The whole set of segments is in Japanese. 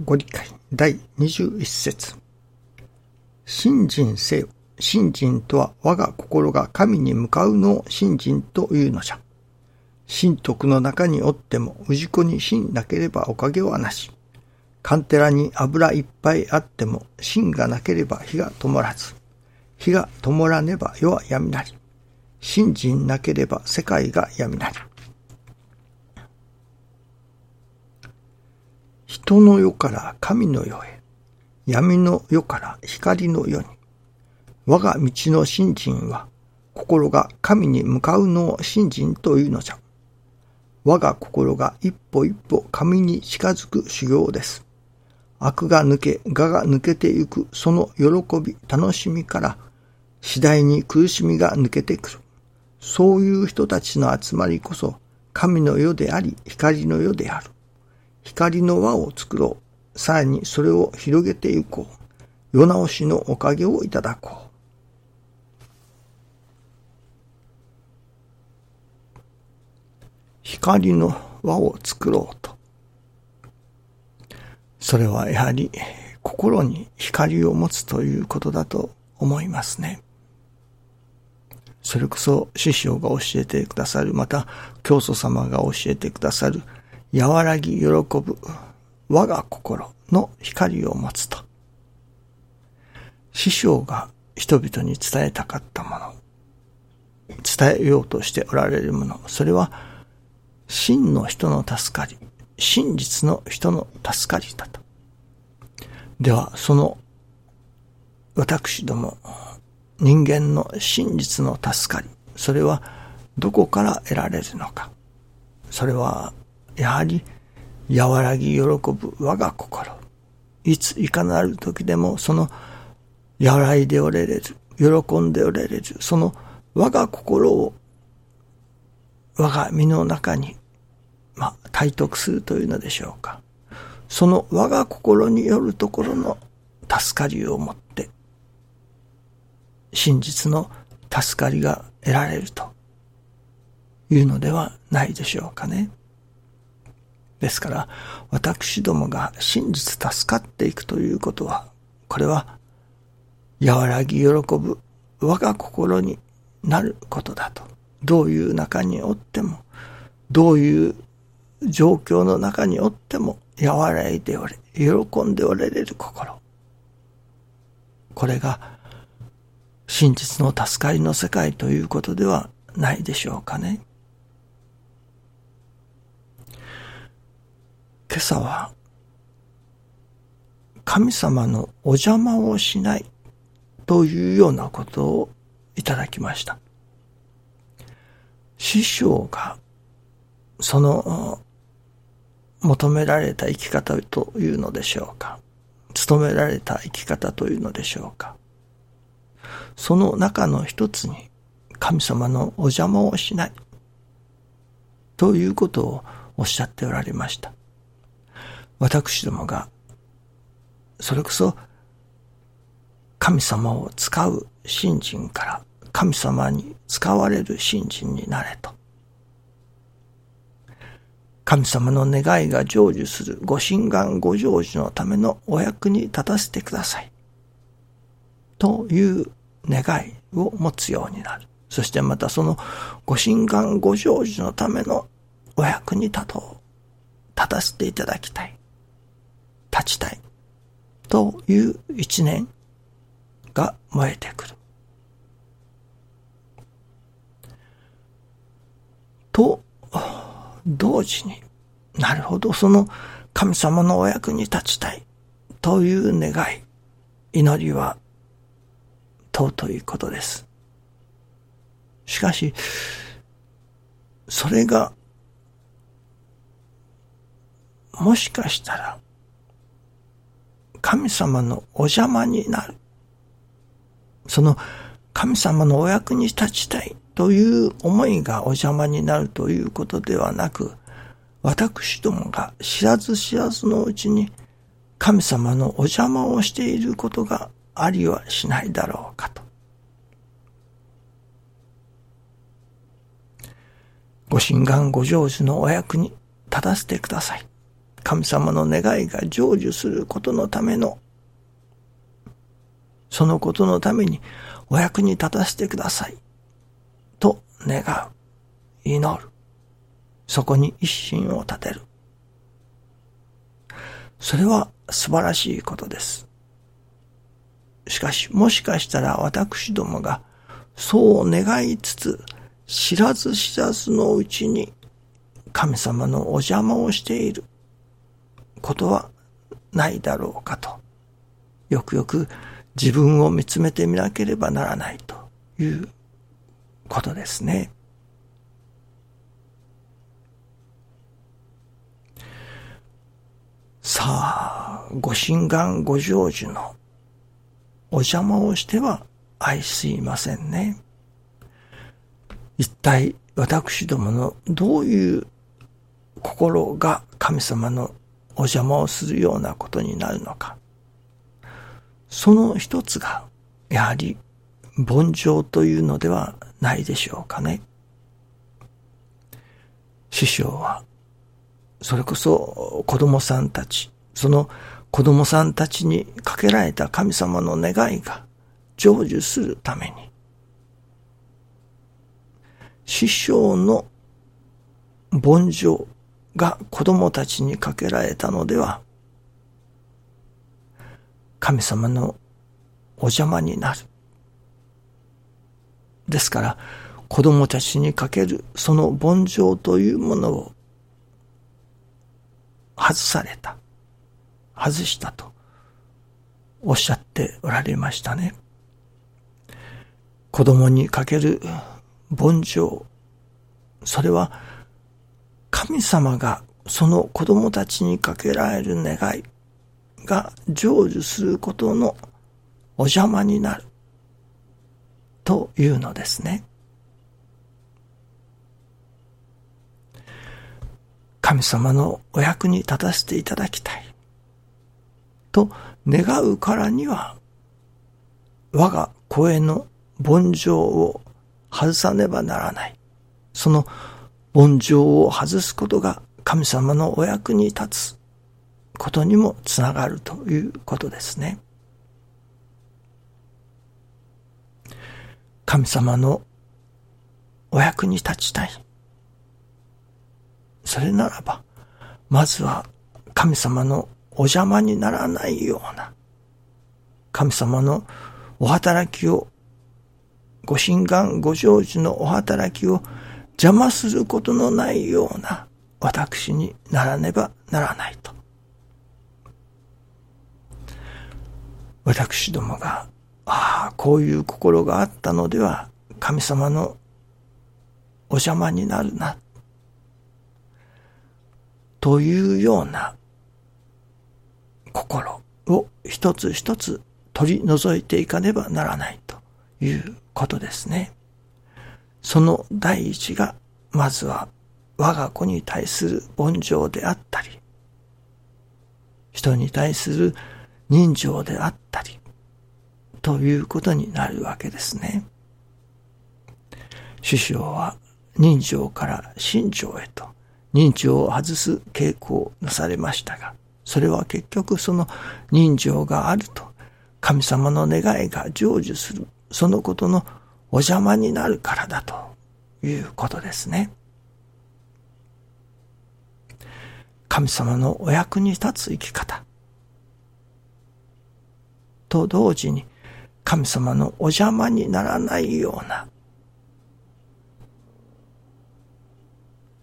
ご理解第21節信心せよ。信心とは我が心が神に向かうのを信心というのじゃ。神徳の中におっても氏子に信なければおかげはなし。カンテラに油いっぱいあっても芯がなければ火が灯らず。火が灯らねば世は闇なり。信心なければ世界が闇なり。人の世から神の世へ、闇の世から光の世に。我が道の信心は、心が神に向かうのを信心というのじゃ。我が心が一歩一歩神に近づく修行です。悪が抜け、我が抜けてゆくその喜び、楽しみから、次第に苦しみが抜けてくる。そういう人たちの集まりこそ、神の世であり、光の世である。光の輪を作ろう。さらにそれを広げていこう。世直しのおかげをいただこう。光の輪を作ろうと。それはやはり心に光を持つということだと思いますね。それこそ師匠が教えてくださる、また教祖様が教えてくださる、和らぎ喜ぶ我が心の光を持つと。師匠が人々に伝えたかったもの、伝えようとしておられるもの、それは真の人の助かり、真実の人の助かりだと。では、その私ども人間の真実の助かり、それはどこから得られるのか。それは、やはり、和らぎ喜ぶ我が心。いついかなる時でもその和らいでおれれる、喜んでおれれる、その我が心を我が身の中に、まあ、体得するというのでしょうか。その我が心によるところの助かりをもって、真実の助かりが得られるというのではないでしょうかね。ですから、私どもが真実助かっていくということは、これは、和らぎ喜ぶ我が心になることだと。どういう中におっても、どういう状況の中におっても、和らいでおれ、喜んでおれれる心。これが真実の助かりの世界ということではないでしょうかね。今朝は神様のお邪魔をしないというようなことをいただきました。師匠がその求められた生き方というのでしょうか。努められた生き方というのでしょうか。その中の一つに神様のお邪魔をしないということをおっしゃっておられました。私どもがそれこそ神様を使う信心から神様に使われる信心になれと。神様の願いが成就するご神願ご成就のためのお役に立たせてください。という願いを持つようになる。そしてまたそのご神願ご成就のためのお役に立とう。立たせていただきたい。立ちたい。という一年が燃えてくる。と、同時に、なるほど、その神様のお役に立ちたいという願い、祈りは尊いことです。しかし、それが、もしかしたら、神様のお邪魔になる。その神様のお役に立ちたいという思いがお邪魔になるということではなく、私どもが知らず知らずのうちに神様のお邪魔をしていることがありはしないだろうかと。ご神願ご成就のお役に立たせてください。神様の願いが成就することのための、そのことのためにお役に立たせてください。と願う。祈る。そこに一心を立てる。それは素晴らしいことです。しかし、もしかしたら私どもがそう願いつつ、知らず知らずのうちに神様のお邪魔をしていることはないだろうかと、よくよく自分を見つめてみなければならないということですね。さあ、ご神願ご成就のお邪魔をしては愛すいませんね。一体私どものどういう心が神様のお邪魔をするようなことになるのか。その一つが、やはり、凡情というのではないでしょうかね。師匠は、それこそ子供さんたち、その子供さんたちにかけられた神様の願いが成就するために、師匠の凡情が子供たちにかけられたのでは、神様のお邪魔になる。ですから、子供たちにかけるその凡情というものを外された。外したとおっしゃっておられましたね。子供にかける凡情。それは神様がその子供たちにかけられる願いが成就することのお邪魔になるというのですね。神様のお役に立たせていただきたいと願うからには我が声の凡情を外さねばならない。その凡情を外すことが神様のお役に立つことにもつながるということですね。神様のお役に立ちたい。それならば、まずは神様のお邪魔にならないような、神様のお働きを、ご神願ご成就のお働きを邪魔することのないような私にならねばならないと。私どもが、ああ、こういう心があったのでは、神様のお邪魔になるな。というような心を一つ一つ取り除いていかねばならないということですね。その第一が、まずは我が子に対する凡情であったり、人に対する人情であったり、ということになるわけですね。師匠は人情から心情へと人情を外す傾向をなされましたが、それは結局その人情があると神様の願いが成就する、そのことのお邪魔になるからだということですね。神様のお役に立つ生き方と同時に神様のお邪魔にならないような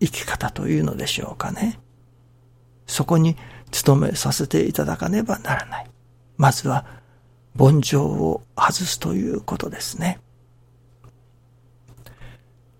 生き方というのでしょうかね。そこに努めさせていただかねばならない。まずは、凡情を外すということですね。